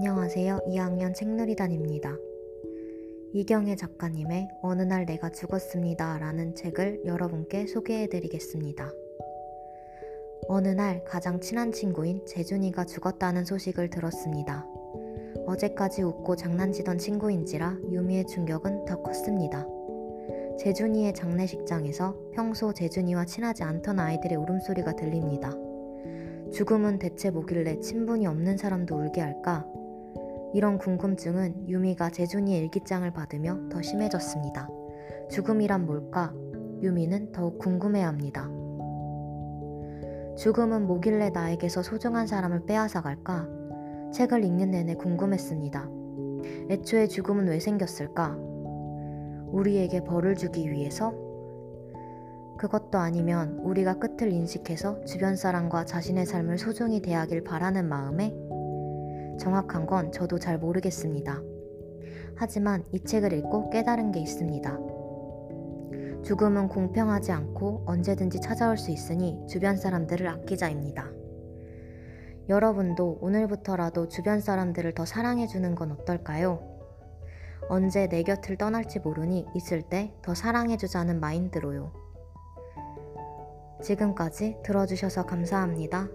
안녕하세요. 2학년 책놀이단입니다. 이경혜 작가님의 어느 날 내가 죽었습니다. 라는 책을 여러분께 소개해 드리겠습니다. 어느 날 가장 친한 친구인 재준이가 죽었다는 소식을 들었습니다. 어제까지 웃고 장난치던 친구인지라 유미의 충격은 더 컸습니다. 재준이의 장례식장에서 평소 재준이와 친하지 않던 아이들의 울음소리가 들립니다. 죽음은 대체 뭐길래 친분이 없는 사람도 울게 할까? 이런 궁금증은 유미가 재준이의 일기장을 받으며 더 심해졌습니다. 죽음이란 뭘까? 유미는 더욱 궁금해합니다. 죽음은 뭐길래 나에게서 소중한 사람을 빼앗아 갈까? 책을 읽는 내내 궁금했습니다. 애초에 죽음은 왜 생겼을까? 우리에게 벌을 주기 위해서? 그것도 아니면 우리가 끝을 인식해서 주변 사람과 자신의 삶을 소중히 대하길 바라는 마음에 정확한 건 저도 잘 모르겠습니다. 하지만 이 책을 읽고 깨달은 게 있습니다. 죽음은 공평하지 않고 언제든지 찾아올 수 있으니 주변 사람들을 아끼자입니다. 여러분도 오늘부터라도 주변 사람들을 더 사랑해주는 건 어떨까요? 언제 내 곁을 떠날지 모르니 있을 때 더 사랑해주자는 마인드로요. 지금까지 들어주셔서 감사합니다.